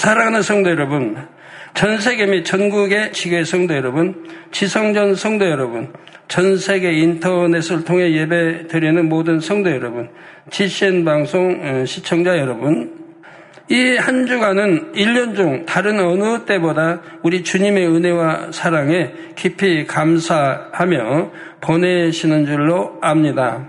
사랑하는 성도 여러분, 전 세계 및 전국의 지교회 성도 여러분, 지성전 성도 여러분, 전 세계 인터넷을 통해 예배 드리는 모든 성도 여러분, GCN 방송 어, 시청자 여러분, 이 한 주간은 1년 중 다른 어느 때보다 우리 주님의 은혜와 사랑에 깊이 감사하며 보내시는 줄로 압니다.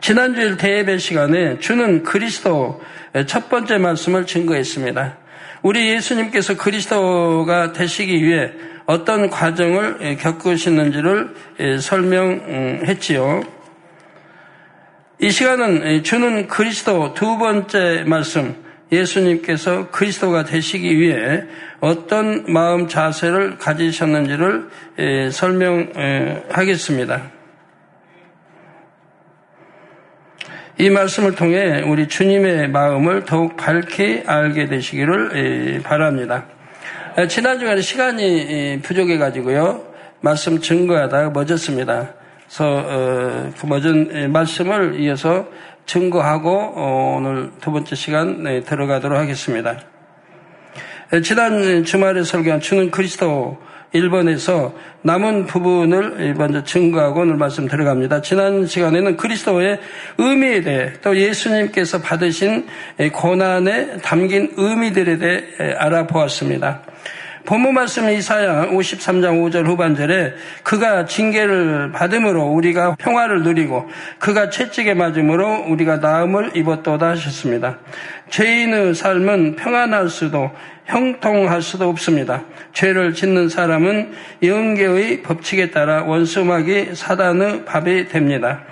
지난주일 대예배 시간에 주는 그리스도 첫 번째 말씀을 증거했습니다. 우리 예수님께서 그리스도가 되시기 위해 어떤 과정을 겪으시는지를 설명했지요. 이 시간은 주는 그리스도 두 번째 말씀, 예수님께서 그리스도가 되시기 위해 어떤 마음 자세를 가지셨는지를 설명하겠습니다. 이 말씀을 통해 우리 주님의 마음을 더욱 밝히 알게 되시기를 바랍니다. 지난 주간에 시간이 부족해 가지고요 말씀 증거하다가 멎었습니다. 그래서 어, 그 멎은 말씀을 이어서 증거하고 어, 오늘 두 번째 시간 들어가도록 하겠습니다. 지난 주말에 설교한 주는 그리스도 1번에서 남은 부분을 먼저 증거하고 오늘 말씀 들어갑니다. 지난 시간에는 그리스도의 의미에 대해 또 예수님께서 받으신 고난에 담긴 의미들에 대해 알아보았습니다. 본문 말씀 이사야 53장 5절 후반절에 그가 징계를 받음으로 우리가 평화를 누리고 그가 채찍에 맞음으로 우리가 나음을 입었도다 하셨습니다. 죄인의 삶은 평안할 수도 형통할 수도 없습니다. 죄를 짓는 사람은 영계의 법칙에 따라 원수막이 사단의 밥이 됩니다.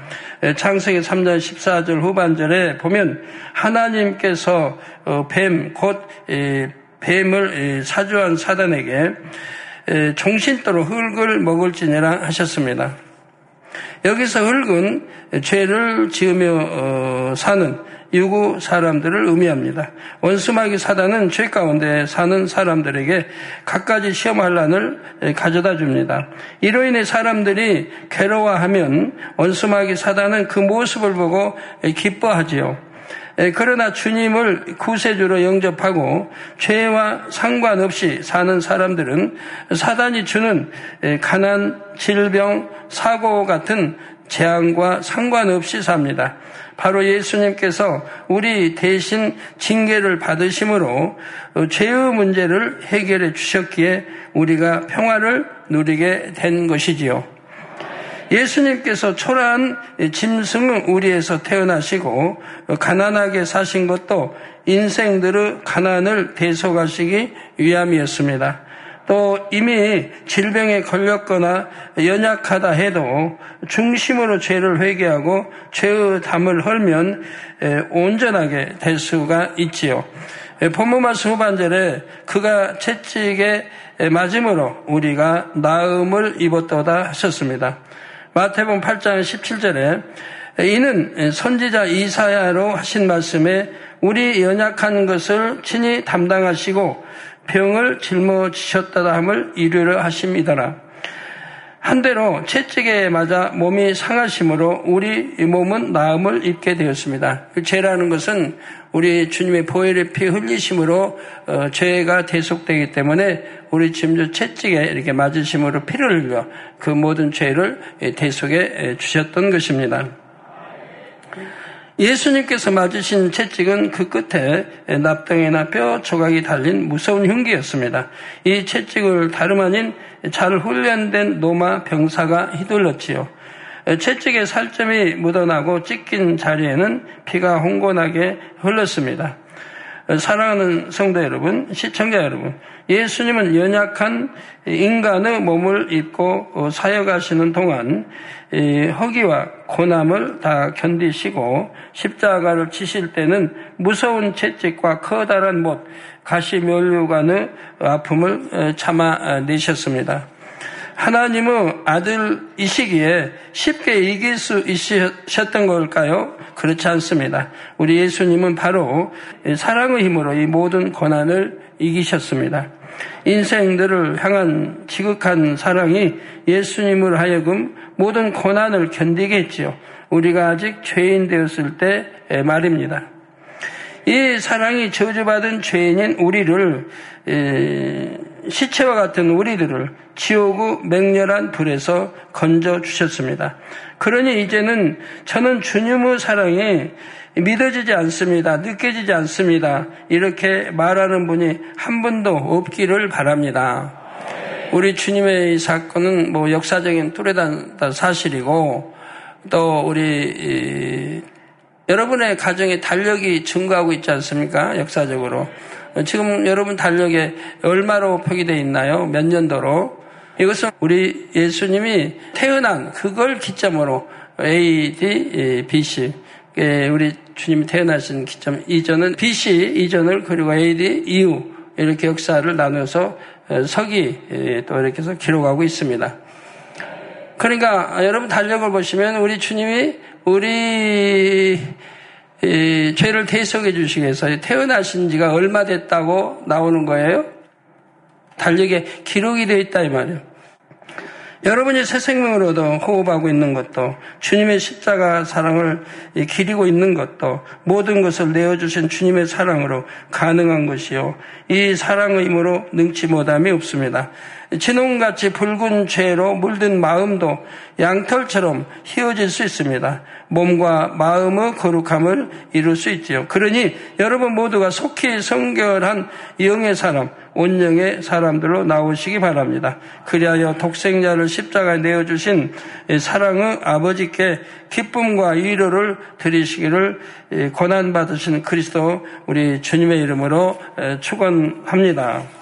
창세기 3장 14절 후반절에 보면 하나님께서 어, 뱀, 곧 뱀을 사주한 사단에게 종신토로 흙을 먹을지니라 하셨습니다. 여기서 흙은 죄를 지으며 어, 사는 유구 사람들을 의미합니다. 원수마귀 사단은 죄 가운데 사는 사람들에게 갖가지 시험 환란을 가져다 줍니다. 이로 인해 사람들이 괴로워하면 원수마귀 사단은 그 모습을 보고 기뻐하지요. 그러나 주님을 구세주로 영접하고 죄와 상관없이 사는 사람들은 사단이 주는 가난, 질병, 사고 같은 재앙과 상관없이 삽니다. 바로 예수님께서 우리 대신 징계를 받으심으로 죄의 문제를 해결해 주셨기에 우리가 평화를 누리게 된 것이지요. 예수님께서 초라한 짐승 우리에서 태어나시고 가난하게 사신 것도 인생들의 가난을 대속하시기 위함이었습니다. 또 이미 질병에 걸렸거나 연약하다 해도 중심으로 죄를 회개하고 죄의 담을 헐면 온전하게 될 수가 있지요. 본문 말씀 후반절에 그가 채찍에 맞음으로 우리가 나음을 입었도다 하셨습니다. 마태복음 8장 17절에 이는 선지자 이사야로 하신 말씀에 우리 연약한 것을 친히 담당하시고 병을 짊어지셨다다 함을 이루려 하십니다라. 한대로 채찍에 맞아 몸이 상하심으로 우리 몸은 나음을 입게 되었습니다. 그 죄라는 것은 우리 주님의 보혈의 피 흘리심으로 어, 죄가 대속되기 때문에 우리 짐주 채찍에 이렇게 맞으심으로 피를 흘려 그 모든 죄를 대속해 주셨던 것입니다. 예수님께서 맞으신 채찍은 그 끝에 납덩이나 뼈 조각이 달린 무서운 흉기였습니다. 이 채찍을 다름 아닌 잘 훈련된 노마 병사가 휘둘렀지요. 채찍에 살점이 묻어나고 찢긴 자리에는 피가 홍곤하게 흘렀습니다. 사랑하는 성도 여러분, 시청자 여러분, 예수님은 연약한 인간의 몸을 입고 사역하시는 동안 허기와 고남을 다 견디시고 십자가를 치실 때는 무서운 채찍과 커다란 못, 가시면류관의 아픔을 참아내셨습니다. 하나님의 아들이시기에 쉽게 이길 수 있으셨던 걸까요? 그렇지 않습니다. 우리 예수님은 바로 사랑의 힘으로 이 모든 고난을 이기셨습니다. 인생들을 향한 지극한 사랑이 예수님을 하여금 모든 고난을 견디게 했지요. 우리가 아직 죄인 되었을 때 말입니다. 이 사랑이 저주받은 죄인인 우리를 시체와 같은 우리들을 지옥의 맹렬한 불에서 건져 주셨습니다. 그러니 이제는 저는 주님의 사랑이 믿어지지 않습니다. 느껴지지 않습니다. 이렇게 말하는 분이 한 분도 없기를 바랍니다. 우리 주님의 사건은 뭐 역사적인 뚜레단 사실이고 또 우리 여러분의 가정의 달력이 증가하고 있지 않습니까? 역사적으로. 지금 여러분 달력에 얼마로 표기되어 있나요? 몇 년도로? 이것은 우리 예수님이 태어난 그걸 기점으로 AD, BC. 우리 주님이 태어나신 기점 이전은 BC 이전을 그리고 AD 이후 이렇게 역사를 나눠서 서기 또 이렇게 해서 기록하고 있습니다. 그러니까 여러분 달력을 보시면 우리 주님이 우리 죄를 대속해 주시기 위해서 태어나신 지가 얼마 됐다고 나오는 거예요? 달력에 기록이 되어 있다 이 말이에요. 여러분이 새 생명으로도 호흡하고 있는 것도 주님의 십자가 사랑을 기리고 있는 것도 모든 것을 내어주신 주님의 사랑으로 가능한 것이요. 이 사랑의 힘으로 능치 못함이 없습니다. 진홍같이 붉은 죄로 물든 마음도 양털처럼 휘어질 수 있습니다. 몸과 마음의 거룩함을 이룰 수 있지요. 그러니 여러분 모두가 속히 성결한 영의 사람, 온영의 사람들로 나오시기 바랍니다. 그리하여 독생자를 십자가에 내어주신 사랑의 아버지께 기쁨과 위로를 드리시기를 고난받으신 그리스도 우리 주님의 이름으로 축원합니다.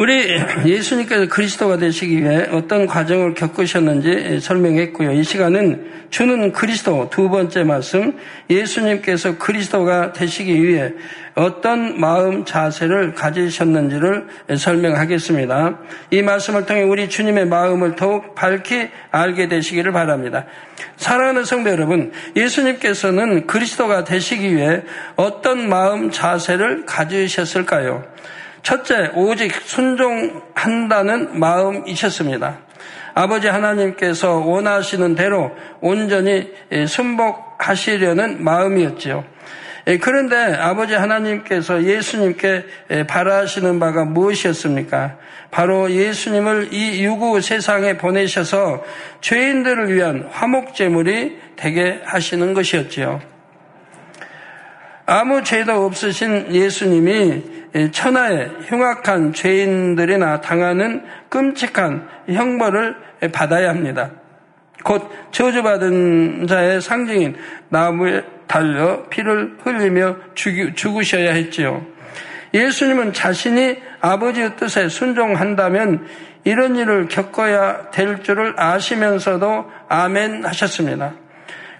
우리 예수님께서 그리스도가 되시기 위해 어떤 과정을 겪으셨는지 설명했고요. 이 시간은 주는 그리스도 두 번째 말씀 예수님께서 그리스도가 되시기 위해 어떤 마음 자세를 가지셨는지를 설명하겠습니다. 이 말씀을 통해 우리 주님의 마음을 더욱 밝히 알게 되시기를 바랍니다. 사랑하는 성도 여러분, 예수님께서는 그리스도가 되시기 위해 어떤 마음 자세를 가지셨을까요? 첫째, 오직 순종한다는 마음이셨습니다. 아버지 하나님께서 원하시는 대로 온전히 순복하시려는 마음이었지요. 그런데 아버지 하나님께서 예수님께 바라시는 바가 무엇이었습니까? 바로 예수님을 이 유구 세상에 보내셔서 죄인들을 위한 화목제물이 되게 하시는 것이었지요. 아무 죄도 없으신 예수님이 천하의 흉악한 죄인들이나 당하는 끔찍한 형벌을 받아야 합니다. 곧 저주받은 자의 상징인 나무에 달려 피를 흘리며 죽으셔야 했지요. 예수님은 자신이 아버지의 뜻에 순종한다면 이런 일을 겪어야 될 줄을 아시면서도 아멘 하셨습니다.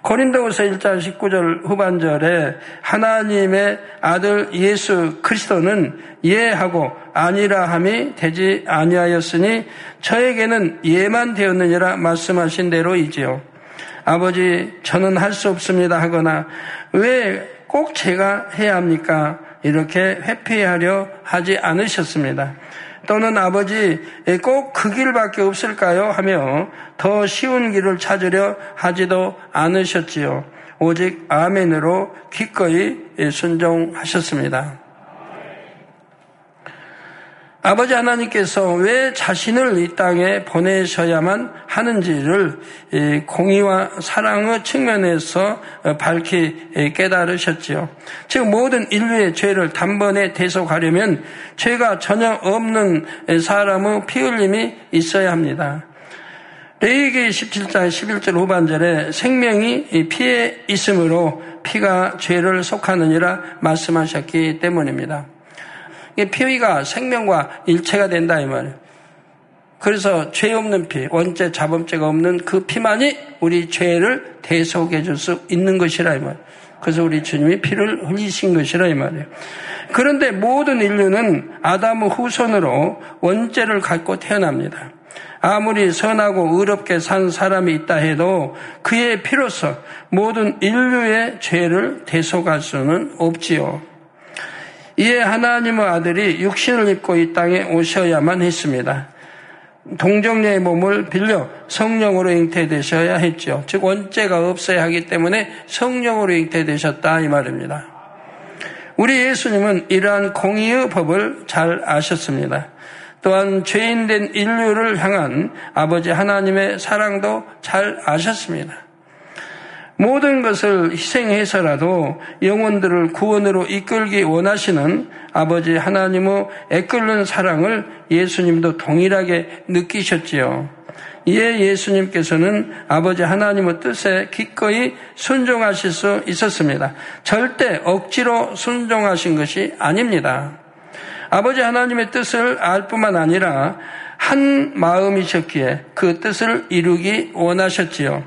고린도후서 1장 19절 후반절에 하나님의 아들 예수 그리스도는 예하고 아니라 함이 되지 아니하였으니 저에게는 예만 되었느니라 말씀하신 대로이지요. 아버지 저는 할 수 없습니다 하거나 왜 꼭 제가 해야 합니까? 이렇게 회피하려 하지 않으셨습니다. 또는 아버지 꼭 그 길밖에 없을까요? 하며 더 쉬운 길을 찾으려 하지도 않으셨지요. 오직 아멘으로 기꺼이 순종하셨습니다. 아버지 하나님께서 왜 자신을 이 땅에 보내셔야만 하는지를 공의와 사랑의 측면에서 밝히 깨달으셨지요. 즉 모든 인류의 죄를 단번에 대속하려면 죄가 전혀 없는 사람의 피 흘림이 있어야 합니다. 레이기 17장 11절 후반절에 생명이 피에 있으므로 피가 죄를 속하느니라 말씀하셨기 때문입니다. 피가 생명과 일체가 된다 이 말이에요. 그래서 죄 없는 피, 원죄, 자범죄가 없는 그 피만이 우리 죄를 대속해 줄 수 있는 것이라 이 말이에요. 그래서 우리 주님이 피를 흘리신 것이라 이 말이에요. 그런데 모든 인류는 아담의 후손으로 원죄를 갖고 태어납니다. 아무리 선하고 의롭게 산 사람이 있다 해도 그의 피로서 모든 인류의 죄를 대속할 수는 없지요. 이에 하나님의 아들이 육신을 입고 이 땅에 오셔야만 했습니다. 동정녀의 몸을 빌려 성령으로 잉태되셔야 했죠. 즉 원죄가 없어야 하기 때문에 성령으로 잉태되셨다 이 말입니다. 우리 예수님은 이러한 공의의 법을 잘 아셨습니다. 또한 죄인된 인류를 향한 아버지 하나님의 사랑도 잘 아셨습니다. 모든 것을 희생해서라도 영혼들을 구원으로 이끌기 원하시는 아버지 하나님의 애끓는 사랑을 예수님도 동일하게 느끼셨지요. 이에 예수님께서는 아버지 하나님의 뜻에 기꺼이 순종하실 수 있었습니다. 절대 억지로 순종하신 것이 아닙니다. 아버지 하나님의 뜻을 알 뿐만 아니라 한 마음이셨기에 그 뜻을 이루기 원하셨지요.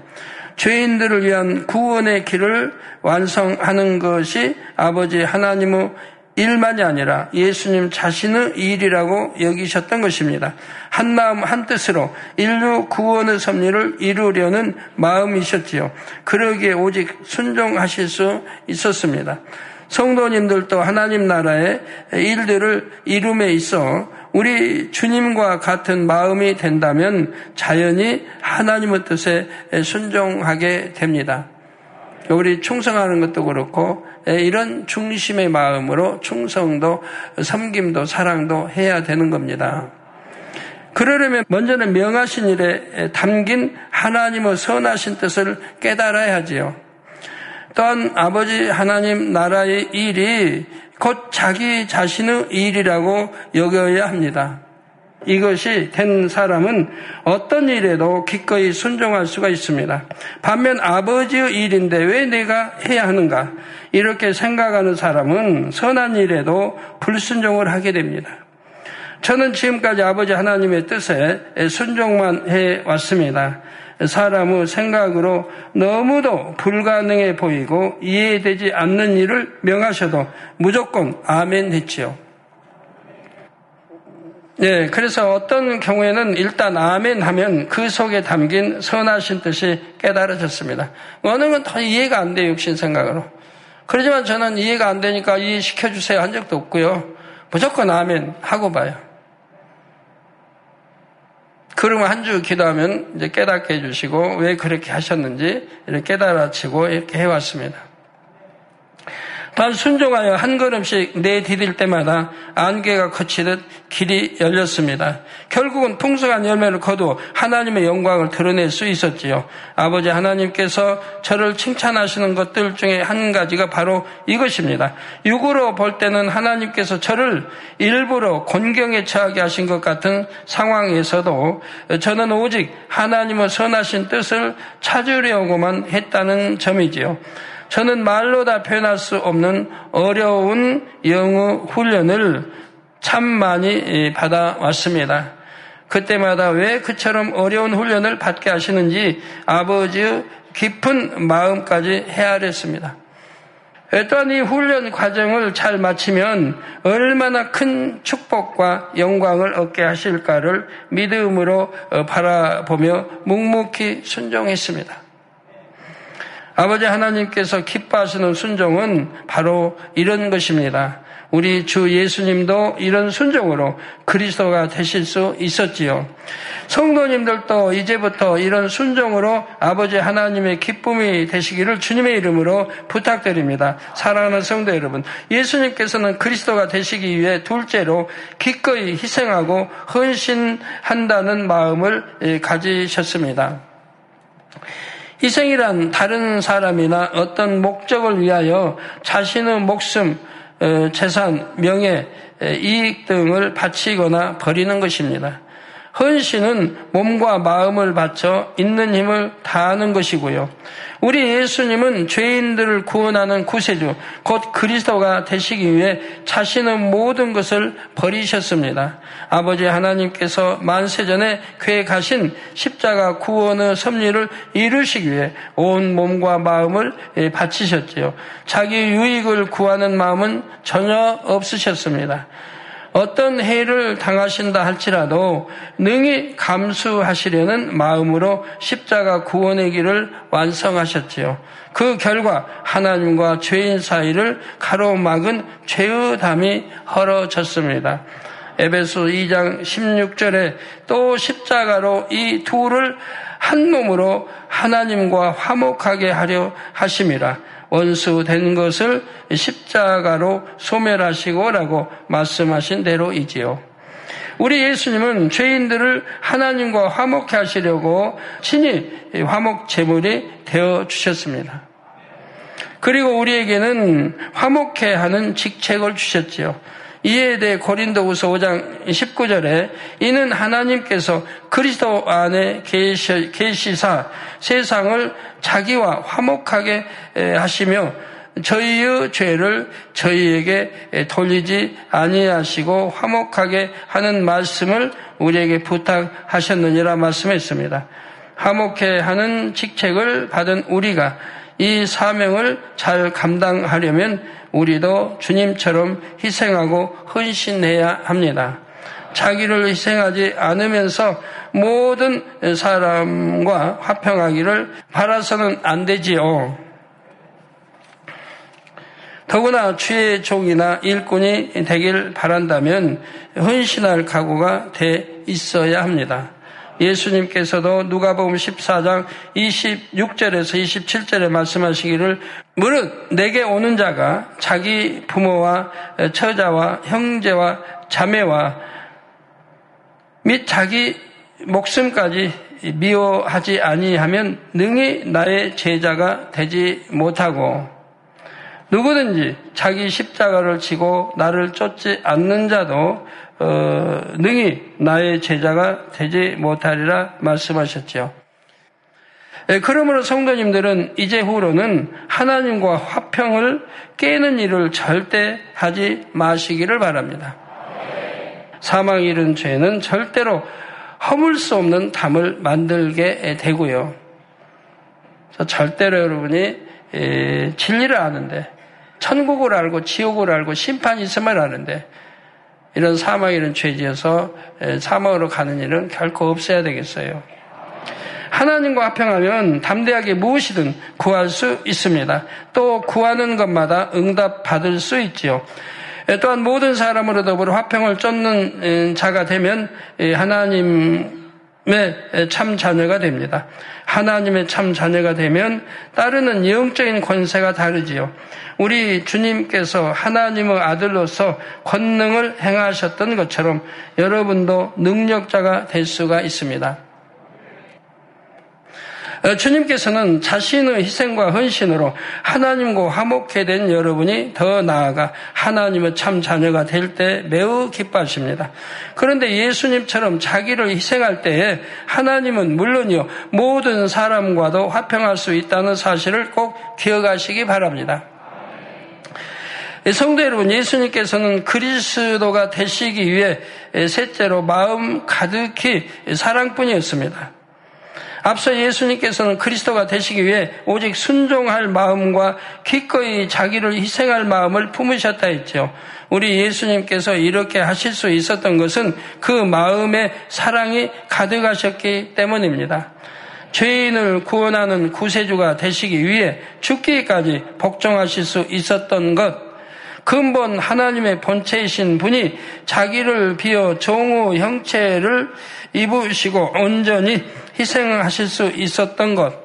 죄인들을 위한 구원의 길을 완성하는 것이 아버지 하나님의 일만이 아니라 예수님 자신의 일이라고 여기셨던 것입니다. 한 마음 한 뜻으로 인류 구원의 섭리를 이루려는 마음이셨지요. 그러기에 오직 순종하실 수 있었습니다. 성도님들도 하나님 나라의 일들을 이룸에 있어 우리 주님과 같은 마음이 된다면 자연히 하나님의 뜻에 순종하게 됩니다. 우리 충성하는 것도 그렇고 이런 중심의 마음으로 충성도 섬김도 사랑도 해야 되는 겁니다. 그러려면 먼저는 명하신 일에 담긴 하나님의 선하신 뜻을 깨달아야 하지요. 또한 아버지 하나님 나라의 일이 곧 자기 자신의 일이라고 여겨야 합니다. 이것이 된 사람은 어떤 일에도 기꺼이 순종할 수가 있습니다. 반면 아버지의 일인데 왜 내가 해야 하는가? 이렇게 생각하는 사람은 선한 일에도 불순종을 하게 됩니다. 저는 지금까지 아버지 하나님의 뜻에 순종만 해 왔습니다. 사람의 생각으로 너무도 불가능해 보이고 이해되지 않는 일을 명하셔도 무조건 아멘 했지요. 예, 그래서 어떤 경우에는 일단 아멘 하면 그 속에 담긴 선하신 뜻이 깨달아졌습니다. 어느 건 더 이해가 안 돼요, 육신 생각으로. 그러지만 저는 이해가 안 되니까 이해시켜주세요 한 적도 없고요. 무조건 아멘 하고 봐요. 그러면 한 주 기도하면 이제 깨닫게 해주시고 왜 그렇게 하셨는지 깨달아치고 이렇게 해왔습니다. 단 순종하여 한 걸음씩 내디딜 때마다 안개가 거치듯 길이 열렸습니다. 결국은 풍성한 열매를 거두어 하나님의 영광을 드러낼 수 있었지요. 아버지 하나님께서 저를 칭찬하시는 것들 중에 한 가지가 바로 이것입니다. 육으로 볼 때는 하나님께서 저를 일부러 곤경에 처하게 하신 것 같은 상황에서도 저는 오직 하나님의 선하신 뜻을 찾으려고만 했다는 점이지요. 저는 말로 다 표현할 수 없는 어려운 영어 훈련을 참 많이 받아왔습니다. 그때마다 왜 그처럼 어려운 훈련을 받게 하시는지 아버지의 깊은 마음까지 헤아렸습니다. 또한 이 훈련 과정을 잘 마치면 얼마나 큰 축복과 영광을 얻게 하실까를 믿음으로 바라보며 묵묵히 순종했습니다. 아버지 하나님께서 기뻐하시는 순종은 바로 이런 것입니다. 우리 주 예수님도 이런 순종으로 그리스도가 되실 수 있었지요. 성도님들도 이제부터 이런 순종으로 아버지 하나님의 기쁨이 되시기를 주님의 이름으로 부탁드립니다. 사랑하는 성도 여러분, 예수님께서는 그리스도가 되시기 위해 둘째로 기꺼이 희생하고 헌신한다는 마음을 가지셨습니다. 희생이란 다른 사람이나 어떤 목적을 위하여 자신의 목숨, 어, 재산, 명예, 이익 등을 바치거나 버리는 것입니다. 헌신은 몸과 마음을 바쳐 있는 힘을 다하는 것이고요. 우리 예수님은 죄인들을 구원하는 구세주, 곧 그리스도가 되시기 위해 자신의 모든 것을 버리셨습니다. 아버지 하나님께서 만세전에 계획하신 십자가 구원의 섭리를 이루시기 위해 온 몸과 마음을 바치셨지요. 자기 유익을 구하는 마음은 전혀 없으셨습니다. 어떤 해를 당하신다 할지라도 능히 감수하시려는 마음으로 십자가 구원의 길을 완성하셨지요. 그 결과 하나님과 죄인 사이를 가로막은 죄의 담이 헐어졌습니다. 에베소 2장 16절에 또 십자가로 이 둘을 한 몸으로 하나님과 화목하게 하려 하심이라. 원수 된 것을 십자가로 소멸하시고라고 말씀하신 대로이지요. 우리 예수님은 죄인들을 하나님과 화목해 하시려고 친히 화목 제물이 되어 주셨습니다. 그리고 우리에게는 화목해 하는 직책을 주셨지요. 이에 대해 고린도후서 5장 19절에 이는 하나님께서 그리스도 안에 계시사 세상을 자기와 화목하게 하시며 저희의 죄를 저희에게 돌리지 아니하시고 화목하게 하는 말씀을 우리에게 부탁하셨느니라 말씀했습니다. 화목해 하는 직책을 받은 우리가 이 사명을 잘 감당하려면 우리도 주님처럼 희생하고 헌신해야 합니다. 자기를 희생하지 않으면서 모든 사람과 화평하기를 바라서는 안 되지요. 더구나 주의 종이나 일꾼이 되길 바란다면 헌신할 각오가 돼 있어야 합니다. 예수님께서도 누가복음 14장 26절에서 27절에 말씀하시기를 무릇 내게 오는 자가 자기 부모와 처자와 형제와 자매와 및 자기 목숨까지 미워하지 아니하면 능히 나의 제자가 되지 못하고 누구든지 자기 십자가를 지고 나를 쫓지 않는 자도 어, 능히 나의 제자가 되지 못하리라 말씀하셨지요. 예, 그러므로 성도님들은 이제 후로는 하나님과 화평을 깨는 일을 절대 하지 마시기를 바랍니다. 사망 이른 죄는 절대로 허물 수 없는 담을 만들게 되고요. 절대로 여러분이 예, 진리를 아는데 천국을 알고 지옥을 알고 심판이 있음을 아는데 이런 사망 이런 죄지어서 사망으로 가는 일은 결코 없어야 되겠어요. 하나님과 합평하면 담대하게 무엇이든 구할 수 있습니다. 또 구하는 것마다 응답 받을 수 있지요. 또한 모든 사람으로 더불어 화평을 쫓는 자가 되면 하나님 참 자녀가 됩니다. 하나님의 참 자녀가 되면 따르는 영적인 권세가 다르지요. 우리 주님께서 하나님의 아들로서 권능을 행하셨던 것처럼 여러분도 능력자가 될 수가 있습니다. 어, 주님께서는 자신의 희생과 헌신으로 하나님과 화목해 된 여러분이 더 나아가 하나님의 참 자녀가 될 때 매우 기뻐하십니다. 그런데 예수님처럼 자기를 희생할 때에 하나님은 물론이요 모든 사람과도 화평할 수 있다는 사실을 꼭 기억하시기 바랍니다. 성도 여러분, 예수님께서는 그리스도가 되시기 위해 셋째로 마음 가득히 사랑뿐이었습니다. 앞서 예수님께서는 그리스도가 되시기 위해 오직 순종할 마음과 기꺼이 자기를 희생할 마음을 품으셨다 했죠. 우리 예수님께서 이렇게 하실 수 있었던 것은 그 마음에 사랑이 가득하셨기 때문입니다. 죄인을 구원하는 구세주가 되시기 위해 죽기까지 복종하실 수 있었던 것, 근본 하나님의 본체이신 분이 자기를 비어 종의 형체를 입으시고 온전히 희생하실 수 있었던 것.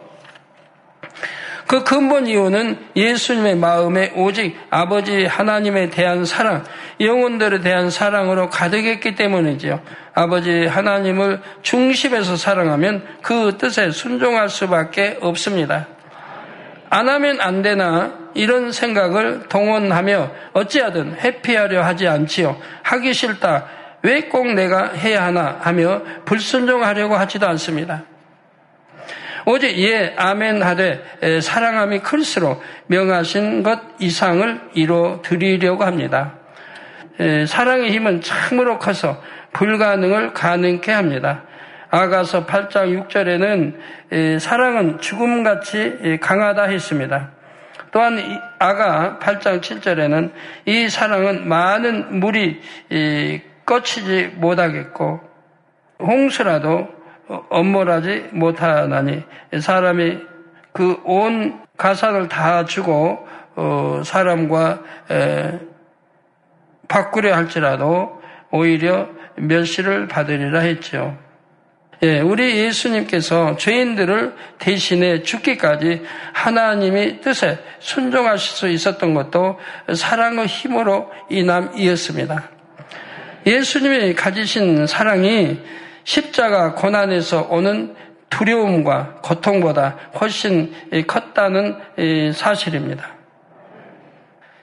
그 근본 이유는 예수님의 마음에 오직 아버지 하나님에 대한 사랑, 영혼들에 대한 사랑으로 가득했기 때문이지요. 아버지 하나님을 중심에서 사랑하면 그 뜻에 순종할 수밖에 없습니다. 안 하면 안 되나 이런 생각을 동원하며 어찌하든 회피하려 하지 않지요. 하기 싫다. 왜 꼭 내가 해야 하나 하며 불순종하려고 하지도 않습니다. 오직 예 아멘 하되 사랑함이 클수록 명하신 것 이상을 이뤄 드리려고 합니다. 사랑의 힘은 참으로 커서 불가능을 가능케 합니다. 아가서 8장 6절에는 사랑은 죽음같이 강하다 했습니다. 또한 아가 8장 7절에는 이 사랑은 많은 물이 꺼치지 못하겠고 홍수라도 엄몰하지 못하나니 사람이 그 온 가산을 다 주고 어, 사람과 바꾸려 할지라도 오히려 멸시를 받으리라 했죠. 예, 우리 예수님께서 죄인들을 대신해 죽기까지 하나님이 뜻에 순종하실 수 있었던 것도 사랑의 힘으로 인함이었습니다. 예수님이 가지신 사랑이 십자가 고난에서 오는 두려움과 고통보다 훨씬 컸다는 사실입니다.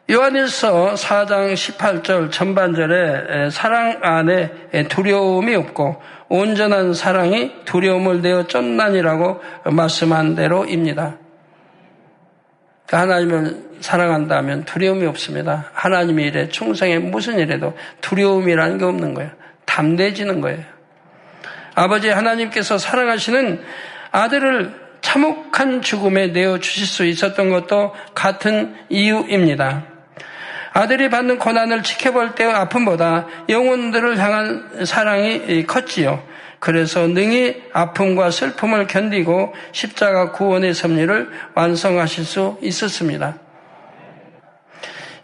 요한일서 4장 18절 전반절에 사랑 안에 두려움이 없고 온전한 사랑이 두려움을 내어 쫓나니라고 말씀한 대로입니다. 하나님을 사랑한다면 두려움이 없습니다. 하나님의 일에 충성에 무슨 일에도 두려움이라는 게 없는 거예요. 담대해지는 거예요. 아버지 하나님께서 사랑하시는 아들을 참혹한 죽음에 내어 주실 수 있었던 것도 같은 이유입니다. 아들이 받는 고난을 지켜볼 때의 아픔보다 영혼들을 향한 사랑이 컸지요. 그래서 능히 아픔과 슬픔을 견디고 십자가 구원의 섭리를 완성하실 수 있었습니다.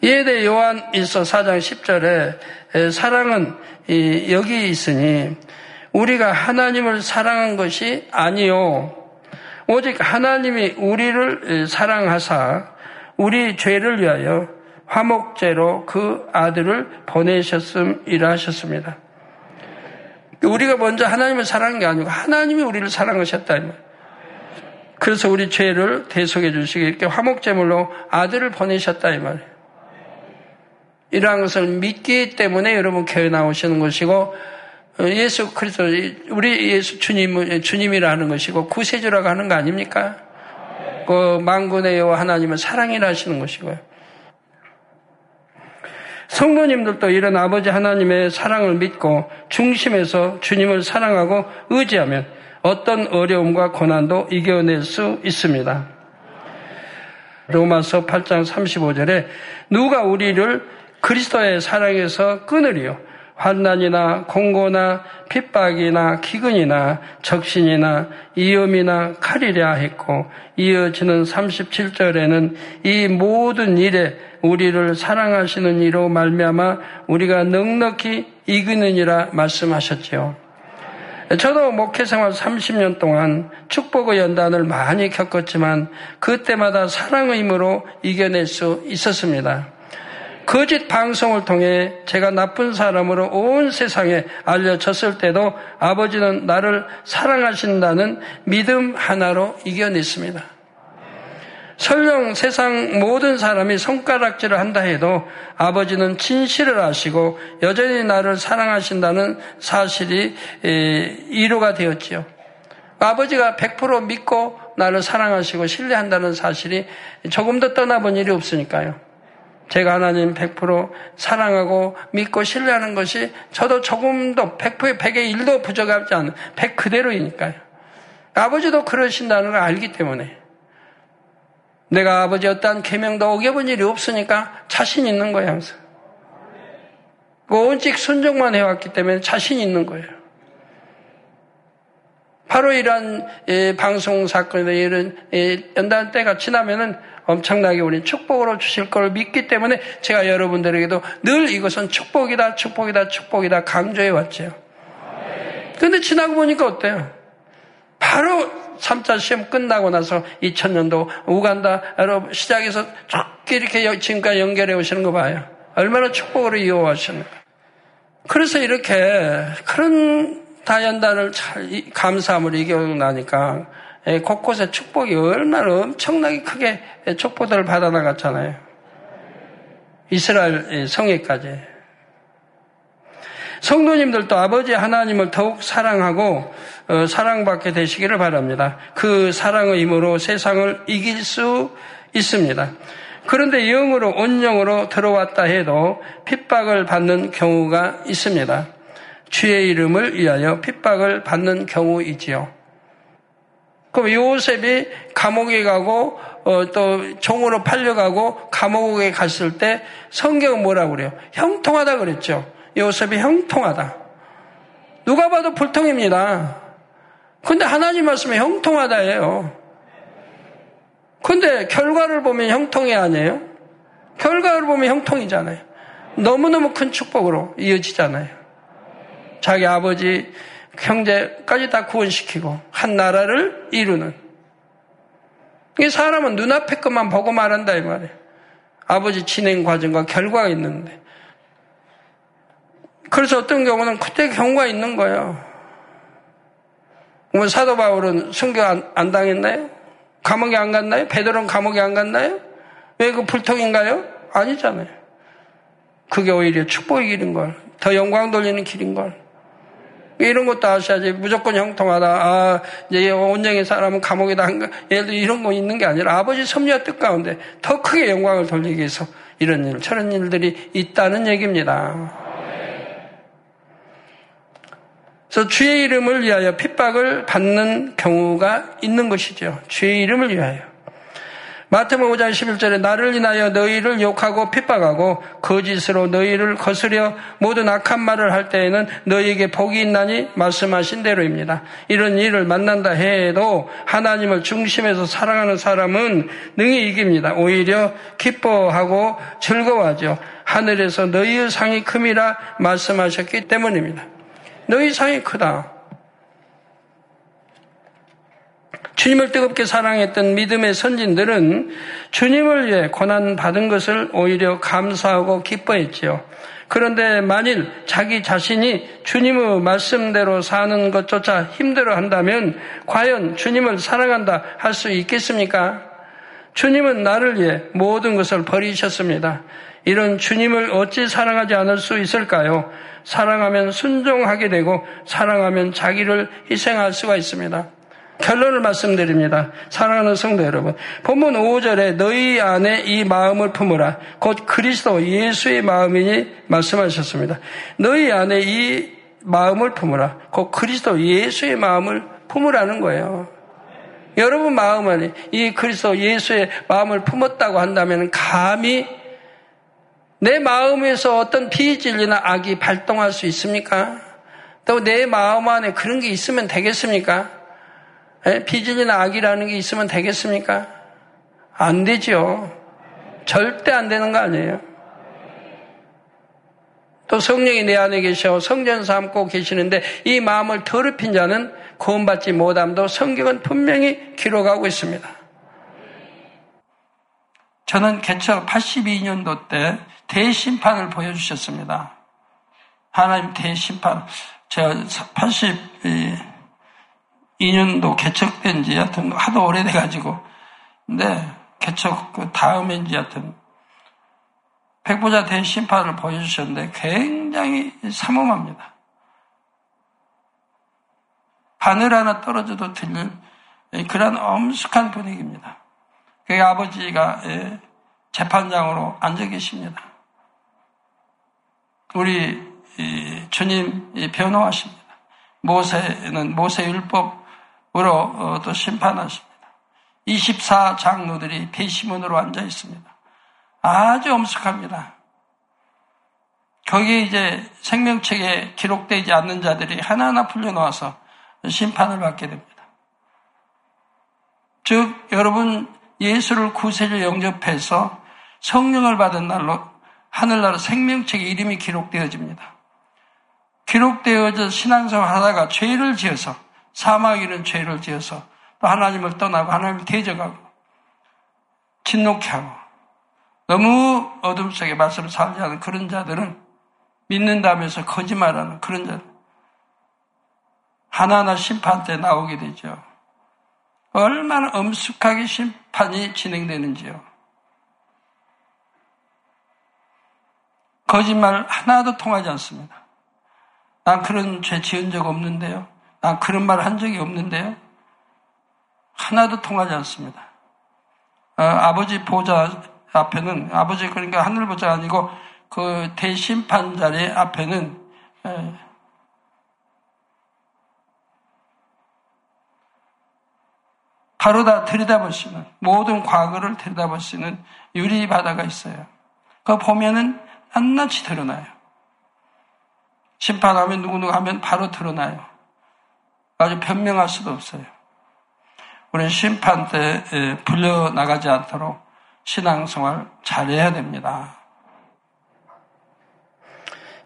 이에 대해 요한 1서 4장 10절에 사랑은 여기 있으니 우리가 하나님을 사랑한 것이 아니요 오직 하나님이 우리를 사랑하사 우리 죄를 위하여 화목제로 그 아들을 보내셨음이라 하셨습니다. 우리가 먼저 하나님을 사랑한 게 아니고 하나님이 우리를 사랑하셨다. 그래서 우리 죄를 대속해 주시기 이렇게 화목제물로 아들을 보내셨다 이 말이에요. 이러한 것을 믿기 때문에 여러분 교회 나오시는 것이고 예수 그리스도 우리 예수 주님 주님이라는 것이고 구세주라고 하는 거 아닙니까? 그 만군의 여호와 하나님은 사랑이라 하시는 것이고요. 성도님들도 이런 아버지 하나님의 사랑을 믿고 중심에서 주님을 사랑하고 의지하면 어떤 어려움과 고난도 이겨낼 수 있습니다. 로마서 8장 35절에 누가 우리를 그리스도의 사랑에서 끊으리요. 환난이나 공고나 핍박이나 기근이나 적신이나 이염이나 칼이랴 했고 이어지는 37절에는 이 모든 일에 우리를 사랑하시는 이로 말미암아 우리가 넉넉히 이기느니라 말씀하셨지요. 저도 목회 생활 30년 동안 축복의 연단을 많이 겪었지만 그때마다 사랑의 힘으로 이겨낼 수 있었습니다. 거짓 방송을 통해 제가 나쁜 사람으로 온 세상에 알려졌을 때도 아버지는 나를 사랑하신다는 믿음 하나로 이겨냈습니다. 설령 세상 모든 사람이 손가락질을 한다 해도 아버지는 진실을 아시고 여전히 나를 사랑하신다는 사실이 이루가 되었지요. 아버지가 100% 믿고 나를 사랑하시고 신뢰한다는 사실이 조금 더 떠나본 일이 없으니까요. 제가 하나님 100% 사랑하고 믿고 신뢰하는 것이 저도 조금도 100%의 100의 1도 부족하지 않은 100 그대로이니까요. 아버지도 그러신다는 걸 알기 때문에 내가 아버지 어떠한 계명도 어겨본 일이 없으니까 자신 있는 거예요, 항상. 오직 순종만 해왔기 때문에 자신 있는 거예요. 바로 이러한 방송 사건이나 이런 연단 때가 지나면은 엄청나게 우리 축복으로 주실 걸 믿기 때문에 제가 여러분들에게도 늘 이것은 축복이다, 축복이다, 축복이다 강조해 왔죠. 근데 지나고 보니까 어때요? 바로 3차 시험 끝나고 나서 2000년도 우간다로 시작해서 쭉 이렇게 지금까지 연결해 오시는 거 봐요. 얼마나 축복으로 이어하시는가. 그래서 이렇게 그런 다연단을 잘 감사함을 이겨나니까 고 예, 곳곳에 축복이 얼마나 엄청나게 크게 축복들을 받아나갔잖아요. 이스라엘 성에까지. 성도님들도 아버지 하나님을 더욱 사랑하고 어, 사랑받게 되시기를 바랍니다. 그 사랑의 힘으로 세상을 이길 수 있습니다. 그런데 영으로 온영으로 들어왔다 해도 핍박을 받는 경우가 있습니다. 주의 이름을 위하여 핍박을 받는 경우 이지요. 그럼 요셉이 감옥에 가고 어, 또 종으로 팔려가고 감옥에 갔을 때 성경은 뭐라고 그래요? 형통하다 그랬죠. 요셉이 형통하다. 누가 봐도 불통입니다. 근데 하나님 말씀에 형통하다예요. 근데 결과를 보면 형통이 아니에요? 결과를 보면 형통이잖아요. 너무너무 큰 축복으로 이어지잖아요. 자기 아버지, 형제까지 다 구원시키고 한 나라를 이루는. 이 사람은 눈앞에 것만 보고 말한다 이 말이에요. 아버지 진행 과정과 결과가 있는데. 그래서 어떤 경우는 그때 경우가 있는 거예요. 뭐 사도 바울은 순교 안, 안 당했나요? 감옥에 안 갔나요? 베드로는 감옥에 안 갔나요? 왜 그 불통인가요? 아니잖아요. 그게 오히려 축복의 길인 걸. 더 영광 돌리는 길인 걸. 이런 것도 아셔야지. 무조건 형통하다. 아, 이제 온정의 사람은 감옥에 다 한가. 예를 들어 이런 거 있는 게 아니라 아버지 섭리와 뜻 가운데 더 크게 영광을 돌리기 위해서 이런 일, 저런 일들이 있다는 얘기입니다. 그래서 주의 이름을 위하여 핍박을 받는 경우가 있는 것이죠. 주의 이름을 위하여. 마태복음 5장 11절에 나를 인하여 너희를 욕하고 핍박하고 거짓으로 너희를 거스려 모든 악한 말을 할 때에는 너희에게 복이 있나니 말씀하신 대로입니다. 이런 일을 만난다 해도 하나님을 중심에서 사랑하는 사람은 능히 이깁니다. 오히려 기뻐하고 즐거워하죠. 하늘에서 너희의 상이 큼이라 말씀하셨기 때문입니다. 너희 상이 크다. 주님을 뜨겁게 사랑했던 믿음의 선진들은 주님을 위해 고난 받은 것을 오히려 감사하고 기뻐했지요. 그런데 만일 자기 자신이 주님의 말씀대로 사는 것조차 힘들어 한다면 과연 주님을 사랑한다 할 수 있겠습니까? 주님은 나를 위해 모든 것을 버리셨습니다. 이런 주님을 어찌 사랑하지 않을 수 있을까요? 사랑하면 순종하게 되고 사랑하면 자기를 희생할 수가 있습니다. 결론을 말씀드립니다. 사랑하는 성도 여러분. 본문 5절에 너희 안에 이 마음을 품으라. 곧 그리스도 예수의 마음이니 말씀하셨습니다. 너희 안에 이 마음을 품으라. 곧 그리스도 예수의 마음을 품으라는 거예요. 여러분 마음 안에 이 그리스도 예수의 마음을 품었다고 한다면 감히 내 마음에서 어떤 비진리나 악이 발동할 수 있습니까? 또 내 마음 안에 그런 게 있으면 되겠습니까? 예? 비질이나 악이라는 게 있으면 되겠습니까? 안 되죠. 절대 안 되는 거 아니에요. 또 성령이 내 안에 계셔 성전 삼고 계시는데 이 마음을 더럽힌 자는 구원받지 못함도 성경은 분명히 기록하고 있습니다. 저는 개척 82년도 때 대심판을 보여주셨습니다. 하나님 대심판. 제가 82년도 개척된 지 하여튼 하도 오래돼가지고. 근데 개척 그 다음인지 하여튼 백보자 대심판을 보여주셨는데 굉장히 삼엄합니다. 바늘 하나 떨어져도 들릴 그런 엄숙한 분위기입니다. 그 아버지가 예, 재판장으로 앉아 계십니다. 우리 주님 변호하십니다. 모세는 모세 율법 으로 어, 또 심판하십니다. 24 장로들이 배심원으로 앉아 있습니다. 아주 엄숙합니다. 거기에 이제 생명책에 기록되지 않는 자들이 하나하나 풀려나와서 심판을 받게 됩니다. 즉, 여러분, 예수를 구세주 영접해서 성령을 받은 날로 하늘나라 생명책에 이름이 기록되어집니다. 기록되어져 신앙생활 하다가 죄를 지어서 사망이는 죄를 지어서 또 하나님을 떠나고 하나님을 대적하고 진노케 하고 너무 어둠 속에 말씀을 살지 않은 그런 자들은 믿는다면서 거짓말하는 그런 자들 하나하나 심판 때 나오게 되죠. 얼마나 엄숙하게 심판이 진행되는지요. 거짓말 하나도 통하지 않습니다. 난 그런 죄 지은 적 없는데요. 난 그런 말 한 적이 없는데요. 하나도 통하지 않습니다. 어, 아버지 보좌 앞에는 아버지 그러니까 하늘 보좌가 아니고 그 대심판 자리 앞에는 에, 바로 다 들여다볼 수 있는 모든 과거를 있는 유리 바다가 있어요. 그거 보면은 낱낱이 드러나요. 심판하면 누구누구 하면 바로 드러나요. 아주 변명할 수도 없어요. 우리는 심판 때 불려나가지 않도록 신앙생활 잘해야 됩니다.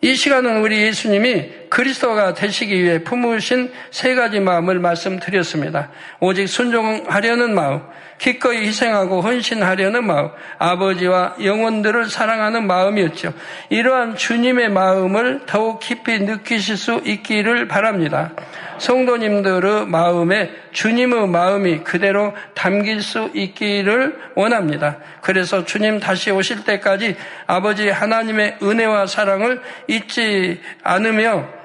이 시간은 우리 예수님이 그리스도가 되시기 위해 품으신 세 가지 마음을 말씀드렸습니다. 오직 순종하려는 마음, 기꺼이 희생하고 헌신하려는 마음, 아버지와 영혼들을 사랑하는 마음이었죠. 이러한 주님의 마음을 더욱 깊이 느끼실 수 있기를 바랍니다. 성도님들의 마음에 주님의 마음이 그대로 담길 수 있기를 원합니다. 그래서 주님 다시 오실 때까지 아버지 하나님의 은혜와 사랑을 잊지 않으며